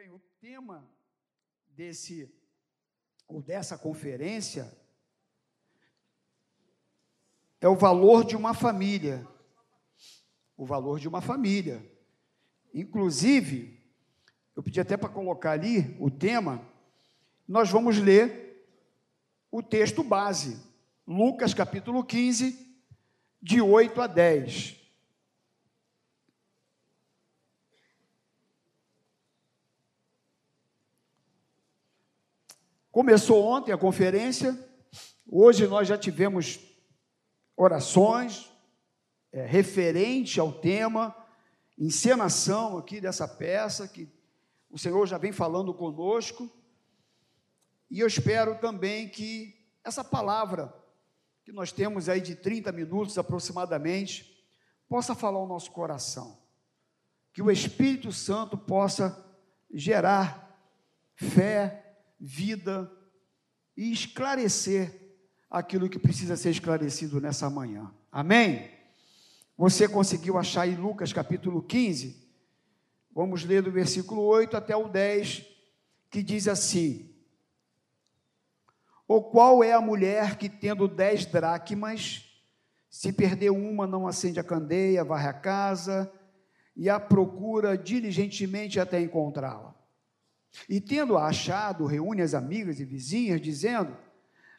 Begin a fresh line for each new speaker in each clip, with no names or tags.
Bem, o tema desse ou dessa conferência é o valor de uma família. O valor de uma família. Inclusive, eu pedi até para colocar ali o tema, nós vamos ler o texto base, Lucas capítulo 15, de 8 a 10. Começou ontem a conferência, hoje nós já tivemos orações é, referente ao tema, encenação aqui dessa peça, que o Senhor já vem falando conosco, e eu espero também que essa palavra, que nós temos aí de 30 minutos aproximadamente, possa falar o nosso coração, que o Espírito Santo possa gerar fé, vida e esclarecer aquilo que precisa ser esclarecido nessa manhã. Amém? Você conseguiu achar em Lucas capítulo 15? Vamos ler do versículo 8 até o 10, que diz assim: Ou qual é a mulher que, tendo dez dracmas, se perder uma, não acende a candeia, varre a casa e a procura diligentemente até encontrá-la? E tendo-a achado, reúne as amigas e vizinhas, dizendo: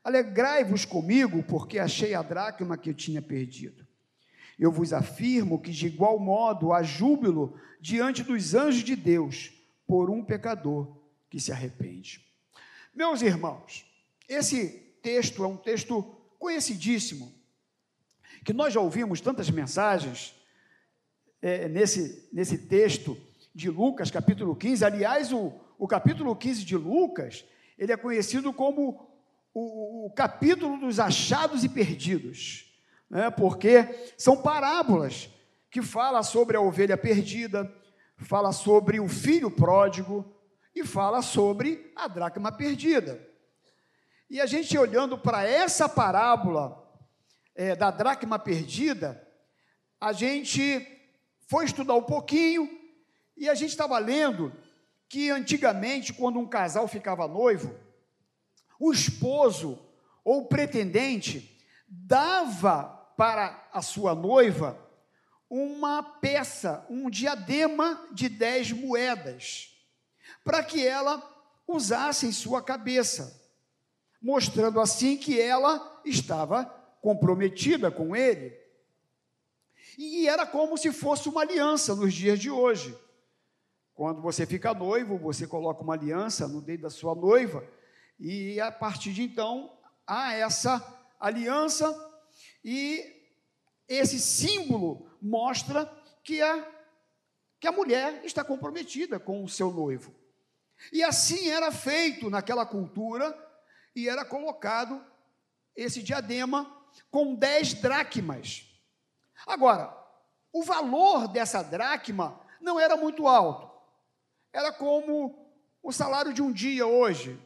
Alegrai-vos comigo, porque achei a dracma que eu tinha perdido. Eu vos afirmo que, de igual modo, há júbilo diante dos anjos de Deus por um pecador que se arrepende. Meus irmãos, esse texto é um texto conhecidíssimo, que nós já ouvimos tantas mensagens é, nesse, nesse texto de Lucas, capítulo 15. Aliás, o, o capítulo 15 de Lucas, ele é conhecido como o, o capítulo dos achados e perdidos, né? porque são parábolas que fala sobre a ovelha perdida, fala sobre o filho pródigo e fala sobre a dracma perdida. E a gente olhando para essa parábola é, da dracma perdida, a gente foi estudar um pouquinho e a gente estava lendo que antigamente, quando um casal ficava noivo, o esposo ou o pretendente dava para a sua noiva uma peça, um diadema de dez moedas, para que ela usasse em sua cabeça, mostrando assim que ela estava comprometida com ele. E era como se fosse uma aliança nos dias de hoje. Quando você fica noivo, você coloca uma aliança no dedo da sua noiva, e a partir de então há essa aliança, e esse símbolo mostra que a, que a mulher está comprometida com o seu noivo. E assim era feito naquela cultura, e era colocado esse diadema com dez dracmas. Agora, o valor dessa dracma não era muito alto era como o salário de um dia hoje,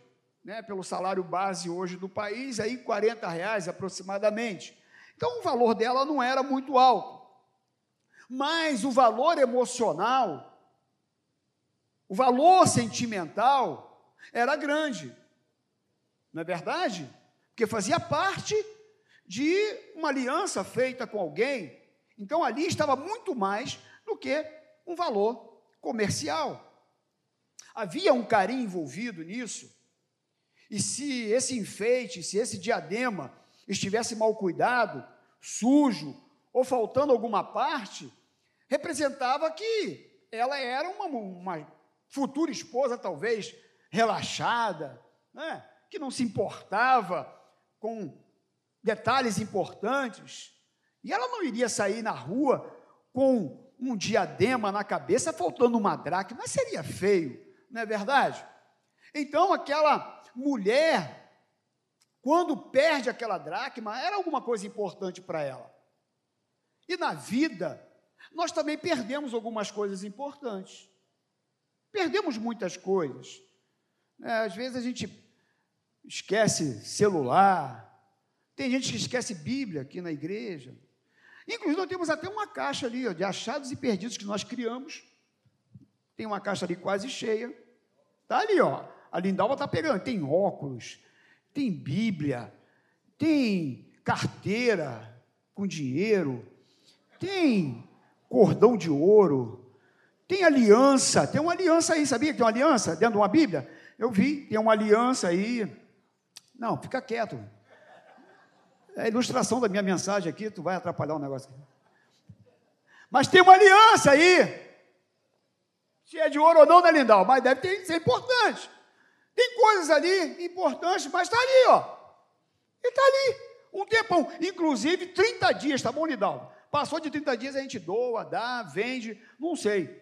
né, pelo salário base hoje do país, aí 40 reais aproximadamente. Então o valor dela não era muito alto. Mas o valor emocional, o valor sentimental era grande. Não é verdade? Porque fazia parte de uma aliança feita com alguém. Então ali estava muito mais do que um valor comercial. Havia um carinho envolvido nisso. E se esse enfeite, se esse diadema estivesse mal cuidado, sujo ou faltando alguma parte, representava que ela era uma, uma futura esposa, talvez relaxada, né? que não se importava com detalhes importantes. E ela não iria sair na rua com um diadema na cabeça, faltando uma dracma, mas seria feio não é verdade? Então, aquela mulher, quando perde aquela dracma, era alguma coisa importante para ela. E na vida, nós também perdemos algumas coisas importantes. Perdemos muitas coisas. É, às vezes a gente esquece celular, tem gente que esquece Bíblia aqui na igreja. Inclusive, nós temos até uma caixa ali ó, de achados e perdidos que nós criamos. Tem uma caixa ali quase cheia Está ali, ó. A Lindalva está pegando. Tem óculos, tem Bíblia, tem carteira com dinheiro, tem cordão de ouro, tem aliança, tem uma aliança aí, sabia que tem uma aliança dentro de uma Bíblia? Eu vi, tem uma aliança aí. Não, fica quieto. É a ilustração da minha mensagem aqui, tu vai atrapalhar o negócio. Mas tem uma aliança aí. Se é de ouro ou não, né, Lindal? Mas deve ter, ser importante. Tem coisas ali importantes, mas está ali, ó. Ele está ali. Um tempão. Inclusive, 30 dias, tá bom, Lindal? Passou de 30 dias, a gente doa, dá, vende, não sei.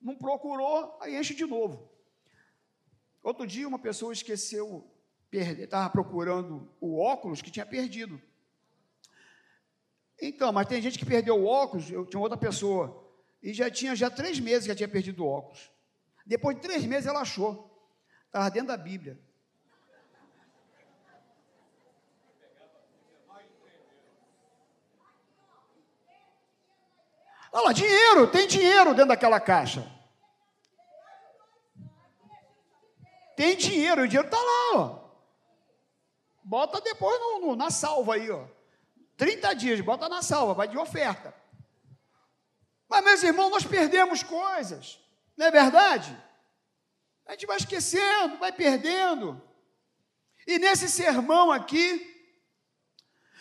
Não procurou, aí enche de novo. Outro dia, uma pessoa esqueceu, estava procurando o óculos que tinha perdido. Então, mas tem gente que perdeu o óculos, eu tinha outra pessoa, e já tinha já três meses que tinha perdido o óculos. Depois de três meses ela achou. Estava dentro da Bíblia. Olha lá, dinheiro, tem dinheiro dentro daquela caixa. Tem dinheiro, o dinheiro está lá, ó. Bota depois no, no, na salva aí, ó. 30 dias, bota na salva, vai de oferta. Mas, meus irmãos, nós perdemos coisas, não é verdade? A gente vai esquecendo, vai perdendo. E nesse sermão aqui,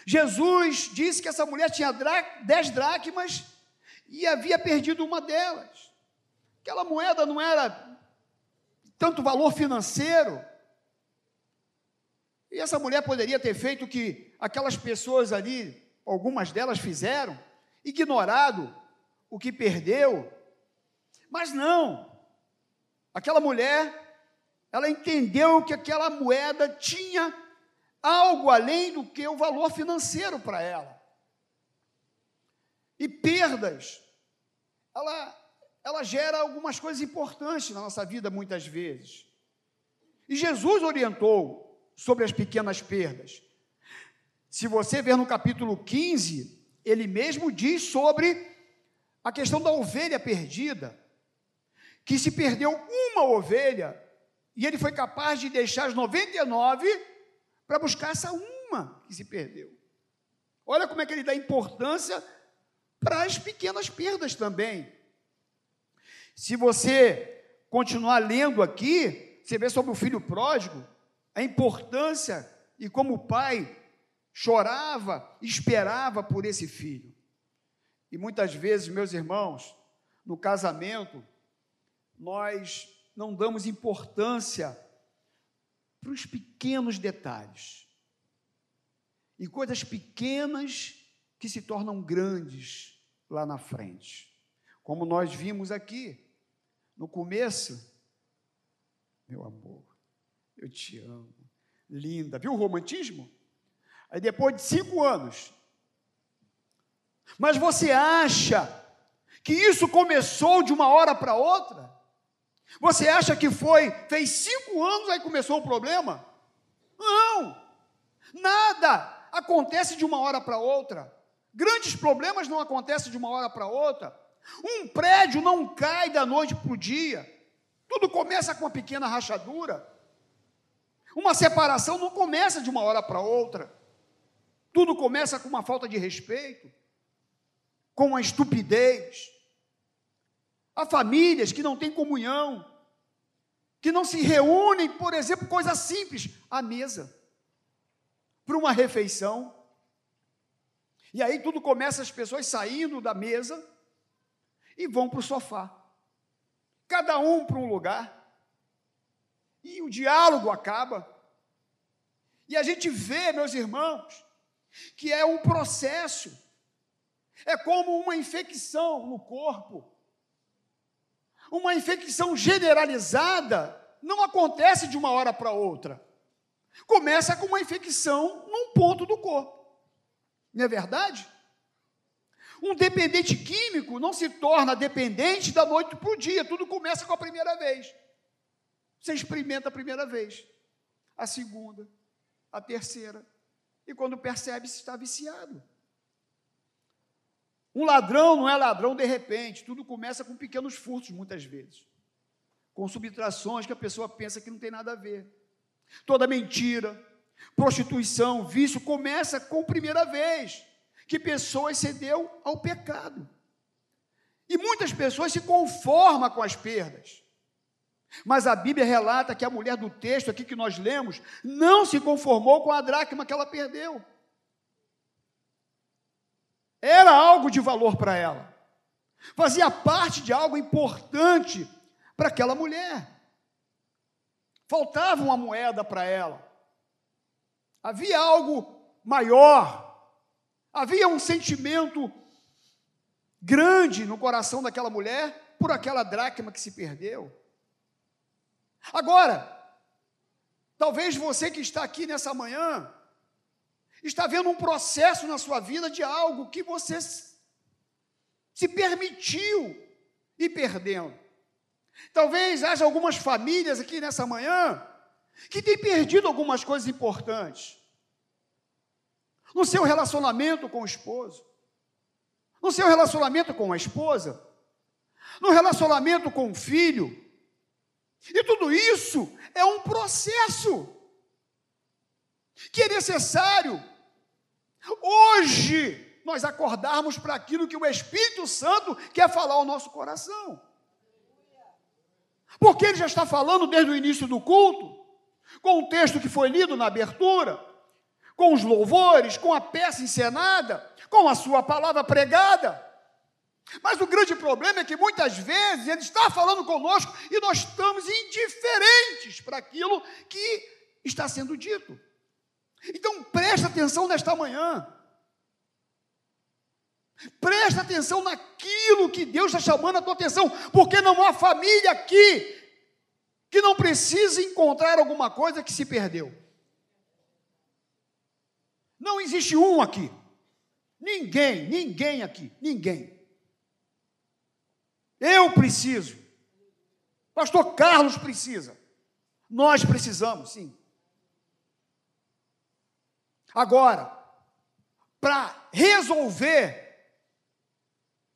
Jesus disse que essa mulher tinha dez dracmas e havia perdido uma delas. Aquela moeda não era tanto valor financeiro, e essa mulher poderia ter feito o que aquelas pessoas ali, algumas delas fizeram, ignorado o que perdeu. Mas não. Aquela mulher, ela entendeu que aquela moeda tinha algo além do que o valor financeiro para ela. E perdas, ela, ela gera algumas coisas importantes na nossa vida muitas vezes. E Jesus orientou sobre as pequenas perdas. Se você ver no capítulo 15, ele mesmo diz sobre a questão da ovelha perdida, que se perdeu uma ovelha e ele foi capaz de deixar as 99 para buscar essa uma que se perdeu. Olha como é que ele dá importância para as pequenas perdas também. Se você continuar lendo aqui, você vê sobre o filho pródigo, a importância e como o pai chorava, esperava por esse filho. E muitas vezes, meus irmãos, no casamento, nós não damos importância para os pequenos detalhes. E coisas pequenas que se tornam grandes lá na frente. Como nós vimos aqui, no começo, meu amor, eu te amo. Linda. Viu o romantismo? Aí depois de cinco anos. Mas você acha que isso começou de uma hora para outra? Você acha que foi, fez cinco anos aí começou o problema? Não! Nada acontece de uma hora para outra. Grandes problemas não acontecem de uma hora para outra. Um prédio não cai da noite para o dia. Tudo começa com uma pequena rachadura. Uma separação não começa de uma hora para outra. Tudo começa com uma falta de respeito, com uma estupidez. Há famílias que não têm comunhão, que não se reúnem, por exemplo, coisa simples, à mesa, para uma refeição. E aí tudo começa as pessoas saindo da mesa e vão para o sofá. Cada um para um lugar e o diálogo acaba. E a gente vê, meus irmãos, que é um processo, é como uma infecção no corpo. Uma infecção generalizada não acontece de uma hora para outra. Começa com uma infecção num ponto do corpo. Não é verdade? Um dependente químico não se torna dependente da noite para o dia, tudo começa com a primeira vez. Você experimenta a primeira vez, a segunda, a terceira, e quando percebe, se está viciado. Um ladrão não é ladrão de repente, tudo começa com pequenos furtos, muitas vezes. com subtrações que a pessoa pensa que não tem nada a ver. Toda mentira, prostituição, vício começa com primeira vez que pessoas cedeu ao pecado. E muitas pessoas se conformam com as perdas. Mas a Bíblia relata que a mulher do texto aqui que nós lemos não se conformou com a dracma que ela perdeu. Era algo de valor para ela. Fazia parte de algo importante para aquela mulher. Faltava uma moeda para ela. Havia algo maior. Havia um sentimento grande no coração daquela mulher por aquela dracma que se perdeu. Agora, talvez você que está aqui nessa manhã está vendo um processo na sua vida de algo que você se permitiu ir perdendo. Talvez haja algumas famílias aqui nessa manhã que têm perdido algumas coisas importantes. No seu relacionamento com o esposo, no seu relacionamento com a esposa, no relacionamento com o filho. E tudo isso é um processo que é necessário hoje nós acordarmos para aquilo que o Espírito Santo quer falar ao nosso coração. Porque ele já está falando desde o início do culto, com o texto que foi lido na abertura, com os louvores, com a peça encenada, com a sua palavra pregada. Mas o grande problema é que muitas vezes ele está falando conosco e nós estamos indiferentes para aquilo que está sendo dito. Então presta atenção nesta manhã. Presta atenção naquilo que Deus está chamando a tua atenção, porque não há família aqui que não precise encontrar alguma coisa que se perdeu. Não existe um aqui. Ninguém, ninguém aqui, ninguém. Eu preciso. Pastor Carlos precisa. Nós precisamos, sim. Agora, para resolver,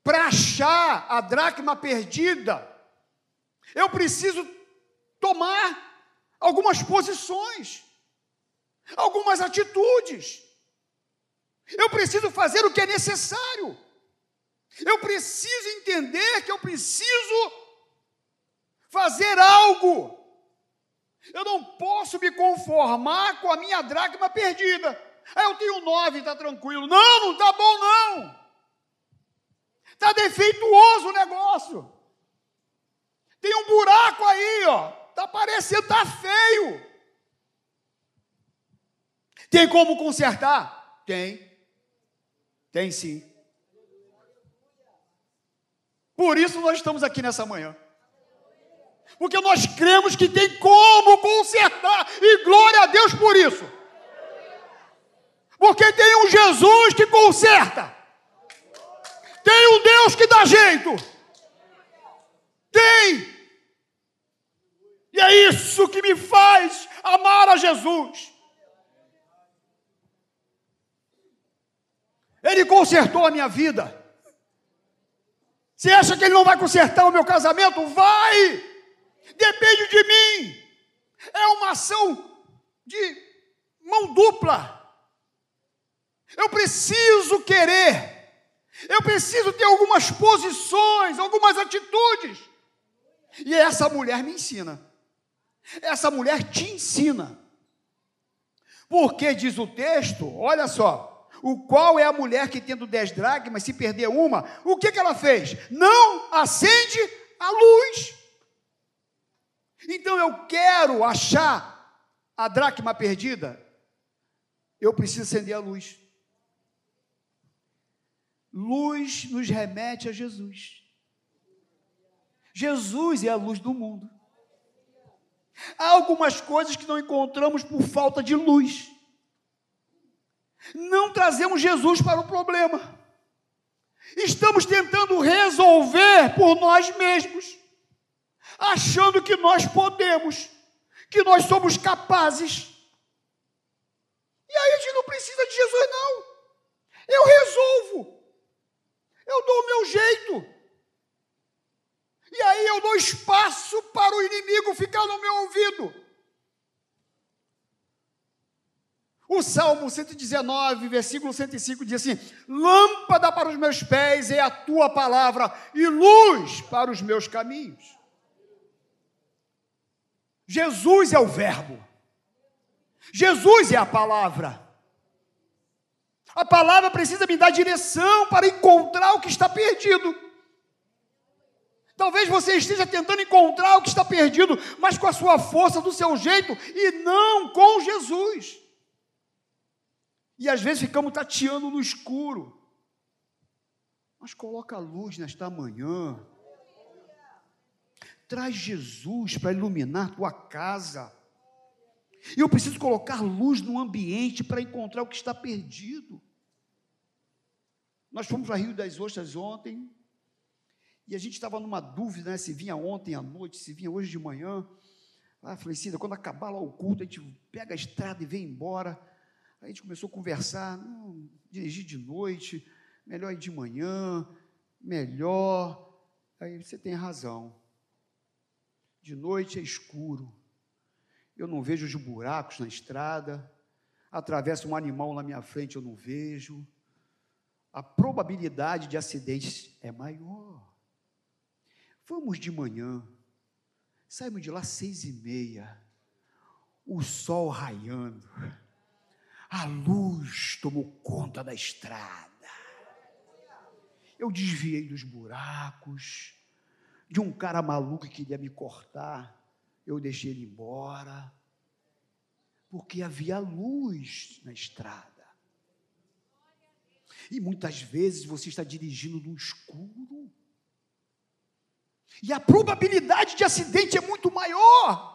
para achar a dracma perdida, eu preciso tomar algumas posições, algumas atitudes. Eu preciso fazer o que é necessário. Eu preciso entender que eu preciso fazer algo. Eu não posso me conformar com a minha dracma perdida. Ah, eu tenho nove, está tranquilo. Não, não está bom, não. Está defeituoso o negócio. Tem um buraco aí, ó. Está parecendo, está feio. Tem como consertar? Tem. Tem sim. Por isso nós estamos aqui nessa manhã. Porque nós cremos que tem como consertar, e glória a Deus por isso. Porque tem um Jesus que conserta, tem um Deus que dá jeito, tem, e é isso que me faz amar a Jesus. Ele consertou a minha vida. Você acha que ele não vai consertar o meu casamento? Vai! Depende de mim. É uma ação de mão dupla. Eu preciso querer. Eu preciso ter algumas posições, algumas atitudes. E essa mulher me ensina. Essa mulher te ensina. Porque diz o texto, olha só, o qual é a mulher que tendo dez dracmas, se perder uma, o que, que ela fez? Não acende a luz. Eu quero achar a dracma perdida, eu preciso acender a luz. Luz nos remete a Jesus. Jesus é a luz do mundo. Há algumas coisas que não encontramos por falta de luz. Não trazemos Jesus para o problema. Estamos tentando resolver por nós mesmos, achando que nós podemos, que nós somos capazes. E aí a gente não precisa de Jesus, não. Eu resolvo. Eu dou o meu jeito. E aí eu dou espaço para o inimigo ficar no meu ouvido. O Salmo 119, versículo 105 diz assim: Lâmpada para os meus pés é a tua palavra e luz para os meus caminhos. Jesus é o Verbo, Jesus é a palavra. A palavra precisa me dar direção para encontrar o que está perdido. Talvez você esteja tentando encontrar o que está perdido, mas com a sua força, do seu jeito, e não com Jesus. E às vezes ficamos tateando no escuro. Mas coloca a luz nesta manhã. Traz Jesus para iluminar tua casa. Eu preciso colocar luz no ambiente para encontrar o que está perdido. Nós fomos para Rio das Ostras ontem, e a gente estava numa dúvida, né, se vinha ontem à noite, se vinha hoje de manhã. Ah, falei, Cida, quando acabar lá o culto, a gente pega a estrada e vem embora. Aí a gente começou a conversar, não, dirigir de noite, melhor ir de manhã, melhor. Aí você tem razão. De noite é escuro. Eu não vejo os buracos na estrada. Atravessa um animal na minha frente, eu não vejo. A probabilidade de acidentes é maior. Vamos de manhã. Saímos de lá seis e meia. O sol raiando a luz tomou conta da estrada. Eu desviei dos buracos, de um cara maluco que queria me cortar, eu deixei ele embora, porque havia luz na estrada. E muitas vezes você está dirigindo no escuro, e a probabilidade de acidente é muito maior.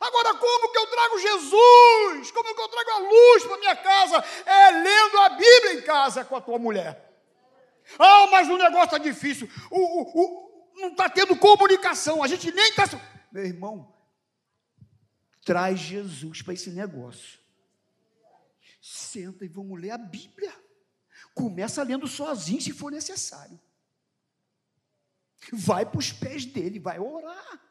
Agora, como que eu trago Jesus? Como que eu trago a luz para minha casa? É lendo a Bíblia em casa com a tua mulher. Ah, mas o negócio está difícil. O, o, o não está tendo comunicação. A gente nem está. Meu irmão, traz Jesus para esse negócio. Senta e vamos ler a Bíblia. Começa lendo sozinho, se for necessário. Vai para os pés dele, vai orar.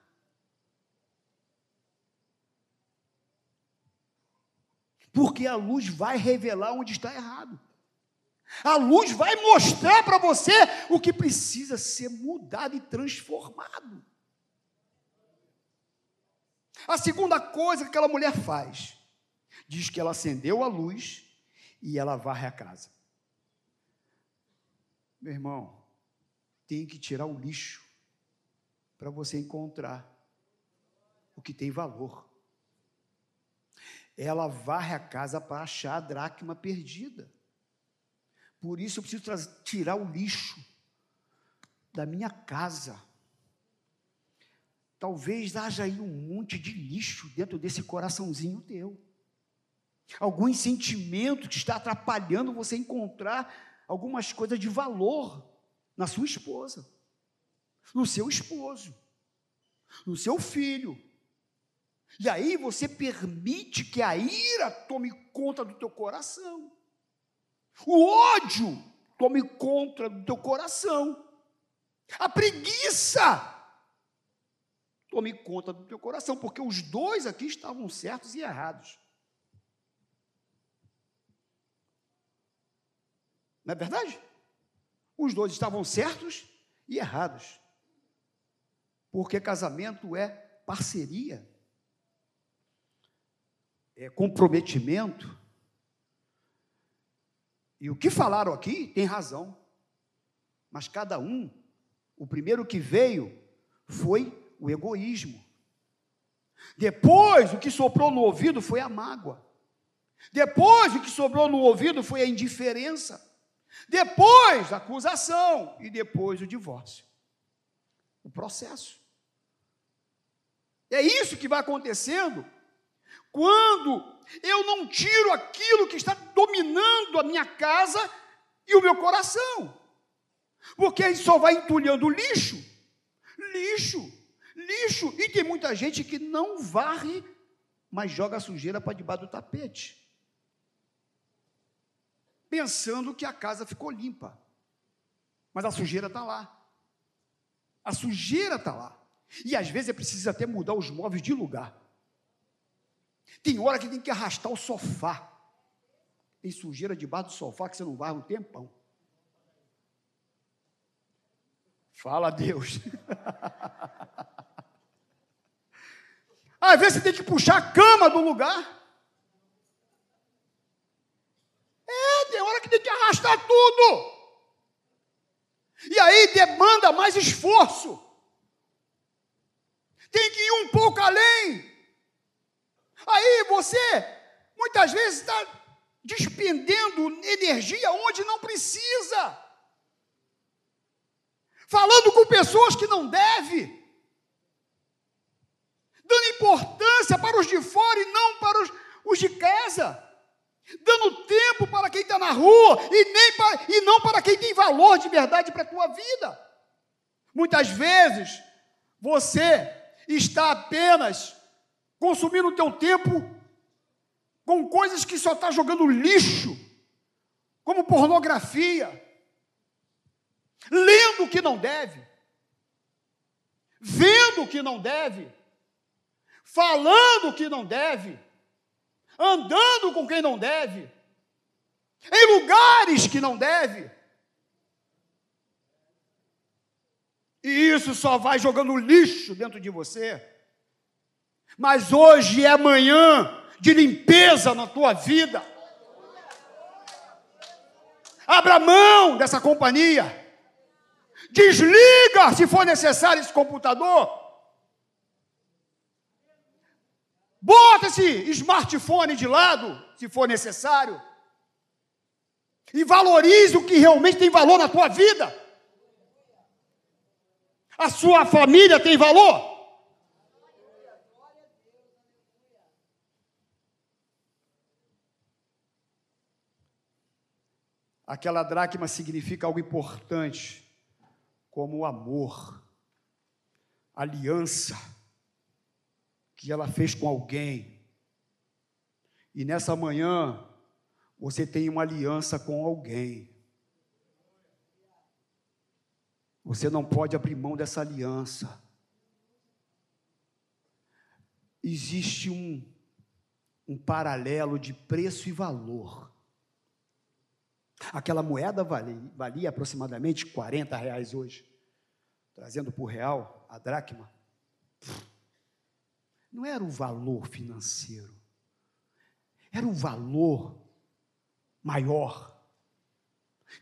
porque a luz vai revelar onde está errado. A luz vai mostrar para você o que precisa ser mudado e transformado. A segunda coisa que aquela mulher faz, diz que ela acendeu a luz e ela varre a casa. Meu irmão, tem que tirar o lixo para você encontrar o que tem valor ela varre a casa para achar a dracma perdida. Por isso eu preciso tirar o lixo da minha casa. Talvez haja aí um monte de lixo dentro desse coraçãozinho teu. Algum sentimento que está atrapalhando você encontrar algumas coisas de valor na sua esposa, no seu esposo, no seu filho, e aí você permite que a ira tome conta do teu coração. O ódio tome conta do teu coração. A preguiça tome conta do teu coração, porque os dois aqui estavam certos e errados. Não é verdade? Os dois estavam certos e errados. Porque casamento é parceria é, comprometimento. E o que falaram aqui tem razão. Mas cada um, o primeiro que veio foi o egoísmo. Depois, o que soprou no ouvido foi a mágoa. Depois, o que sobrou no ouvido foi a indiferença. Depois, a acusação. E depois, o divórcio. O processo. É isso que vai acontecendo quando eu não tiro aquilo que está dominando a minha casa e o meu coração. Porque aí só vai entulhando lixo, lixo, lixo. E tem muita gente que não varre, mas joga a sujeira para debaixo do tapete. Pensando que a casa ficou limpa. Mas a sujeira está lá. A sujeira está lá. E às vezes é preciso até mudar os móveis de lugar. Tem hora que tem que arrastar o sofá. Tem sujeira debaixo do sofá que você não vai um tempão. Fala Deus. Às vezes você tem que puxar a cama do lugar. É, tem hora que tem que arrastar tudo. E aí demanda mais esforço. Tem que ir um pouco além. Aí você, muitas vezes, está despendendo energia onde não precisa. Falando com pessoas que não deve. Dando importância para os de fora e não para os, os de casa dando tempo para quem está na rua e, nem para, e não para quem tem valor de verdade para a tua vida. Muitas vezes você está apenas consumindo o teu tempo com coisas que só está jogando lixo, como pornografia, lendo o que não deve, vendo o que não deve, falando o que não deve andando com quem não deve, em lugares que não deve. E isso só vai jogando lixo dentro de você. Mas hoje é manhã de limpeza na tua vida. Abra mão dessa companhia. Desliga, se for necessário, esse computador Bota esse smartphone de lado, se for necessário. E valorize o que realmente tem valor na tua vida. A sua família tem valor? Aquela dracma significa algo importante, como o amor, aliança que ela fez com alguém. E nessa manhã, você tem uma aliança com alguém. Você não pode abrir mão dessa aliança. Existe um, um paralelo de preço e valor. Aquela moeda valia, valia aproximadamente 40 reais hoje. Trazendo o real, a dracma não era o valor financeiro, era o valor maior.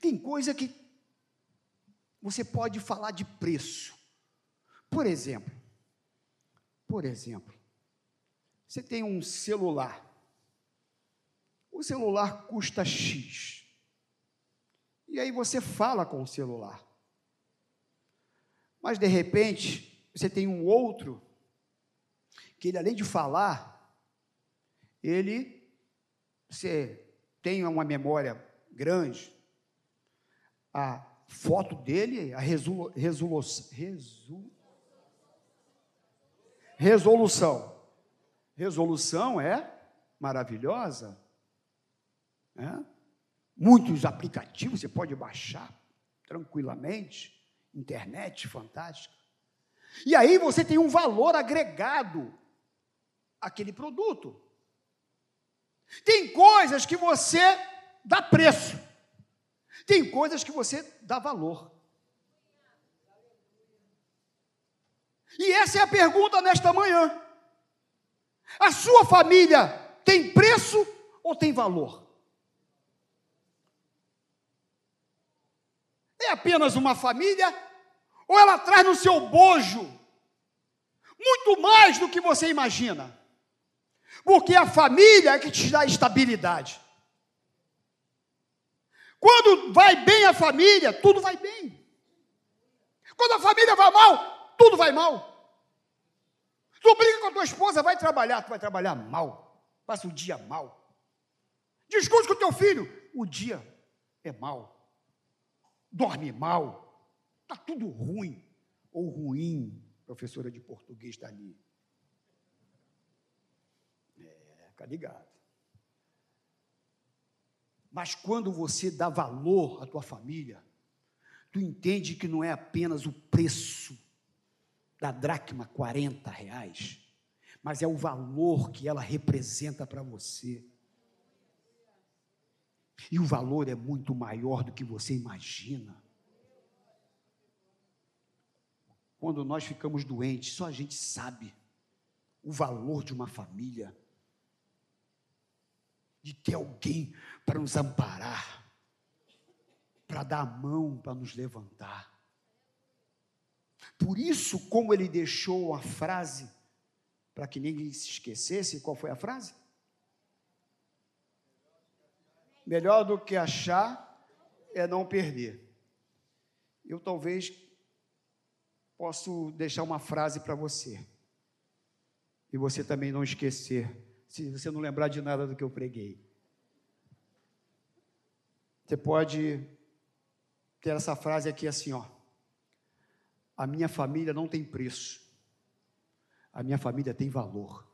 Tem coisa que você pode falar de preço. Por exemplo, por exemplo, você tem um celular. O celular custa X. E aí você fala com o celular. Mas de repente, você tem um outro que ele, além de falar, ele você tem uma memória grande, a foto dele, a resolu, resolu, resolu, resolução. Resolução é maravilhosa. É? Muitos aplicativos você pode baixar tranquilamente. Internet fantástica. E aí você tem um valor agregado aquele produto. Tem coisas que você dá preço, tem coisas que você dá valor. E essa é a pergunta nesta manhã. A sua família tem preço ou tem valor? É apenas uma família ou ela traz no seu bojo muito mais do que você imagina? Porque a família é que te dá estabilidade. Quando vai bem a família, tudo vai bem. Quando a família vai mal, tudo vai mal. Tu briga com a tua esposa, vai trabalhar, tu vai trabalhar mal. Passa o dia mal. Discute com o teu filho, o dia é mal. Dorme mal. Está tudo ruim. Ou ruim, professora de português está ali. Fica ligado. Mas quando você dá valor à tua família, tu entende que não é apenas o preço da dracma 40 reais, mas é o valor que ela representa para você. E o valor é muito maior do que você imagina. Quando nós ficamos doentes, só a gente sabe o valor de uma família, de ter alguém para nos amparar, para dar a mão para nos levantar. Por isso, como ele deixou a frase, para que ninguém se esquecesse, qual foi a frase? Melhor do que achar é não perder. Eu talvez posso deixar uma frase para você. E você também não esquecer, se você não lembrar de nada do que eu preguei. Você pode ter essa frase aqui assim, ó. A minha família não tem preço. A minha família tem valor.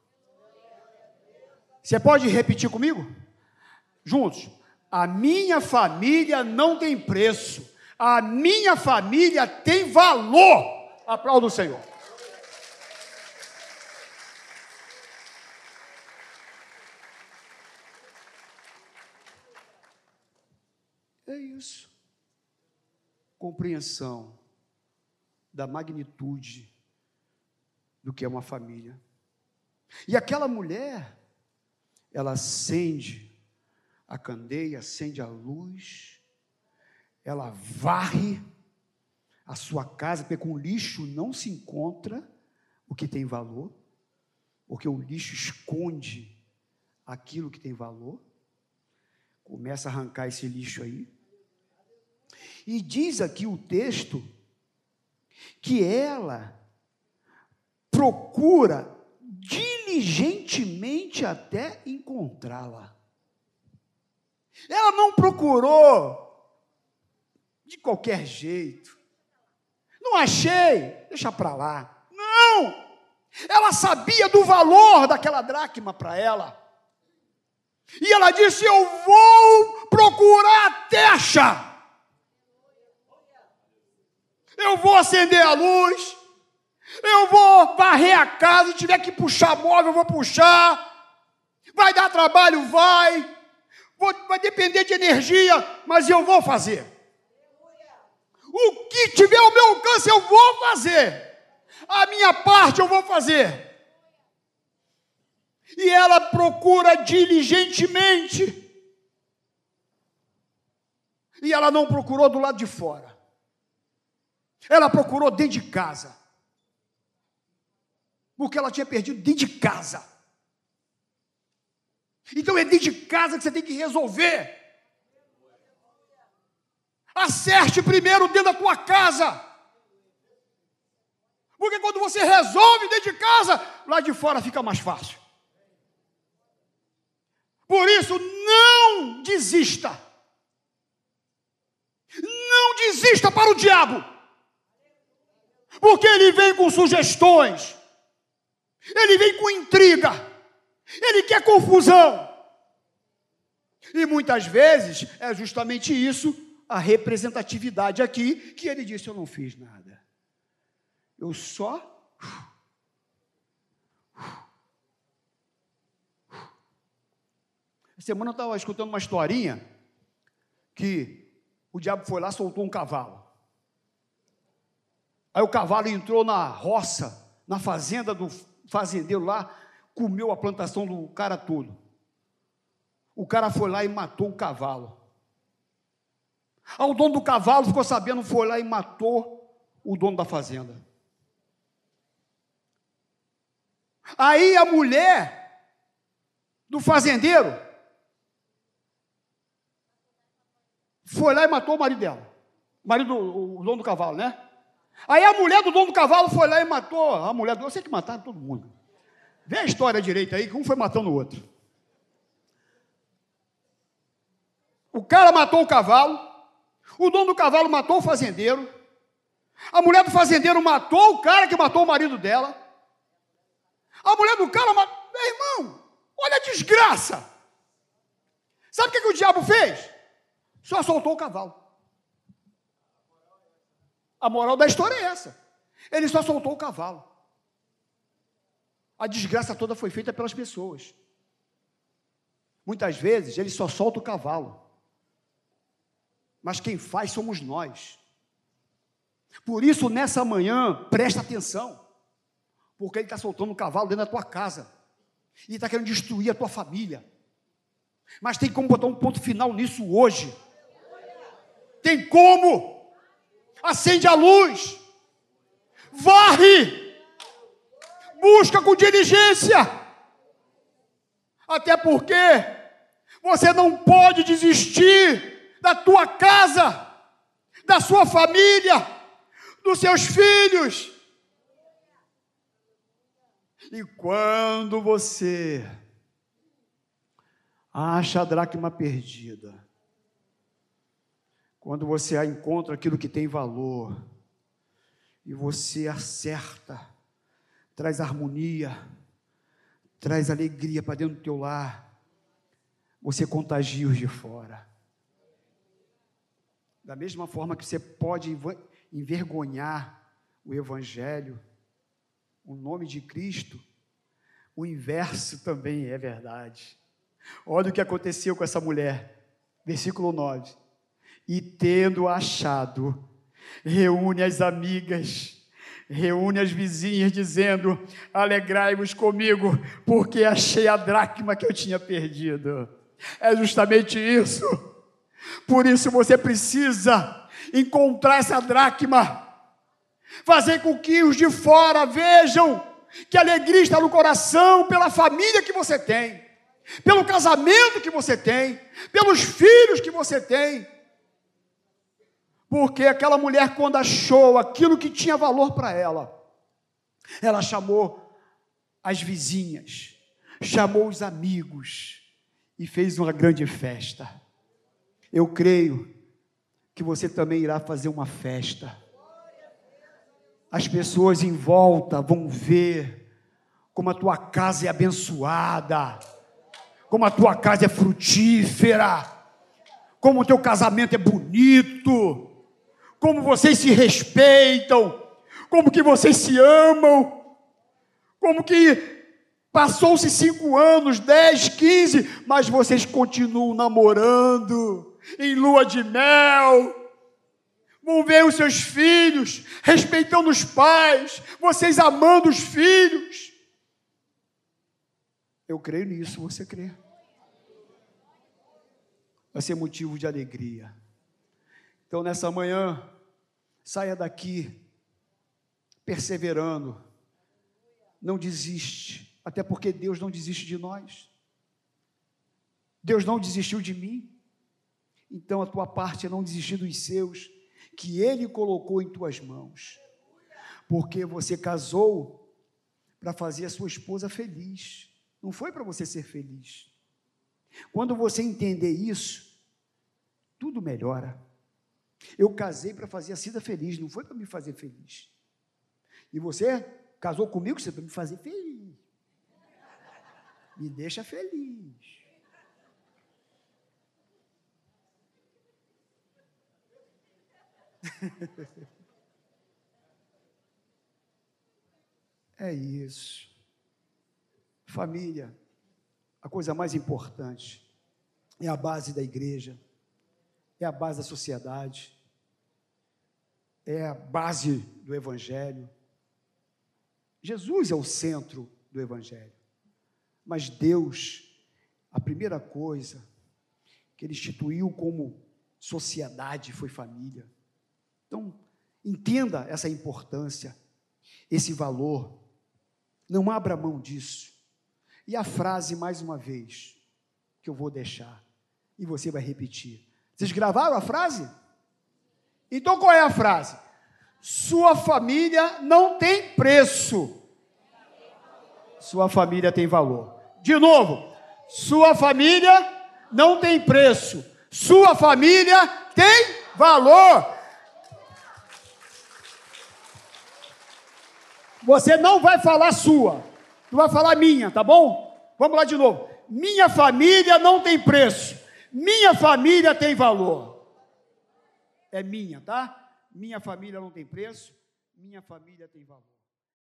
Você pode repetir comigo? Juntos. A minha família não tem preço. A minha família tem valor. Aplauda o Senhor. É isso. Compreensão da magnitude do que é uma família. E aquela mulher, ela acende a candeia, acende a luz, ela varre a sua casa, porque com lixo não se encontra o que tem valor, porque o lixo esconde aquilo que tem valor. Começa a arrancar esse lixo aí. E diz aqui o texto que ela procura diligentemente até encontrá-la. Ela não procurou de qualquer jeito. Não achei, deixa para lá. Não! Ela sabia do valor daquela dracma para ela. E ela disse: Eu vou procurar até achar. Eu vou acender a luz. Eu vou varrer a casa. Se tiver que puxar móvel, eu vou puxar. Vai dar trabalho? Vai vou, vai depender de energia, mas eu vou fazer. O que tiver ao meu alcance, eu vou fazer. A minha parte eu vou fazer. E ela procura diligentemente. E ela não procurou do lado de fora. Ela procurou dentro de casa. Porque ela tinha perdido dentro de casa. Então é dentro de casa que você tem que resolver. Acerte primeiro dentro da tua casa. Porque quando você resolve dentro de casa, lá de fora fica mais fácil. Por isso, não desista. Não desista para o diabo. Porque ele vem com sugestões. Ele vem com intriga. Ele quer confusão. E muitas vezes é justamente isso, a representatividade aqui, que ele disse: Eu não fiz nada. Eu só. Essa semana eu estava escutando uma historinha que o diabo foi lá soltou um cavalo. Aí o cavalo entrou na roça, na fazenda do fazendeiro lá, comeu a plantação do cara todo. O cara foi lá e matou o cavalo. Aí o dono do cavalo ficou sabendo, foi lá e matou o dono da fazenda. Aí a mulher do fazendeiro foi lá e matou o marido dela. O marido, o dono do cavalo, né? Aí a mulher do dono do cavalo foi lá e matou a mulher do. Eu sei que mataram todo mundo. Vê a história direita aí, que um foi matando o outro. O cara matou o cavalo, o dono do cavalo matou o fazendeiro, a mulher do fazendeiro matou o cara que matou o marido dela, a mulher do cara matou. Meu irmão, olha a desgraça! Sabe o que, que o diabo fez? Só soltou o cavalo. A moral da história é essa. Ele só soltou o cavalo. A desgraça toda foi feita pelas pessoas. Muitas vezes ele só solta o cavalo. Mas quem faz somos nós. Por isso, nessa manhã, presta atenção. Porque ele está soltando um cavalo dentro da tua casa. E está querendo destruir a tua família. Mas tem como botar um ponto final nisso hoje. Tem como. Acende a luz. Varre. Busca com diligência. Até porque você não pode desistir da tua casa, da sua família, dos seus filhos. E quando você acha a dracma perdida, quando você encontra aquilo que tem valor, e você acerta, traz harmonia, traz alegria para dentro do teu lar, você contagia os de fora. Da mesma forma que você pode envergonhar o Evangelho, o nome de Cristo, o inverso também é verdade. Olha o que aconteceu com essa mulher, versículo 9. E tendo achado, reúne as amigas, reúne as vizinhas, dizendo: Alegrai-vos comigo, porque achei a dracma que eu tinha perdido. É justamente isso. Por isso você precisa encontrar essa dracma, fazer com que os de fora vejam que alegria está no coração pela família que você tem, pelo casamento que você tem, pelos filhos que você tem. Porque aquela mulher, quando achou aquilo que tinha valor para ela, ela chamou as vizinhas, chamou os amigos e fez uma grande festa. Eu creio que você também irá fazer uma festa. As pessoas em volta vão ver como a tua casa é abençoada, como a tua casa é frutífera, como o teu casamento é bonito, como vocês se respeitam, como que vocês se amam, como que passou-se cinco anos, dez, quinze, mas vocês continuam namorando em lua de mel. Vão ver os seus filhos, respeitando os pais, vocês amando os filhos. Eu creio nisso, você crê. Vai ser motivo de alegria. Então, nessa manhã, saia daqui perseverando. Não desiste, até porque Deus não desiste de nós. Deus não desistiu de mim. Então a tua parte é não desistir dos seus, que Ele colocou em tuas mãos. Porque você casou para fazer a sua esposa feliz, não foi para você ser feliz. Quando você entender isso, tudo melhora. Eu casei para fazer a Cida feliz, não foi para me fazer feliz. E você casou comigo para me fazer feliz. Me deixa feliz. é isso. Família, a coisa mais importante, é a base da igreja, é a base da sociedade, é a base do Evangelho. Jesus é o centro do Evangelho, mas Deus, a primeira coisa que Ele instituiu como sociedade foi família. Então, entenda essa importância, esse valor. Não abra mão disso. E a frase, mais uma vez, que eu vou deixar, e você vai repetir. Vocês gravaram a frase? Então qual é a frase? Sua família não tem preço. Sua família tem valor. De novo, sua família não tem preço. Sua família tem valor. Você não vai falar sua, tu vai falar minha, tá bom? Vamos lá de novo. Minha família não tem preço. Minha família tem valor. É minha, tá? Minha família não tem preço. minha família tem valor.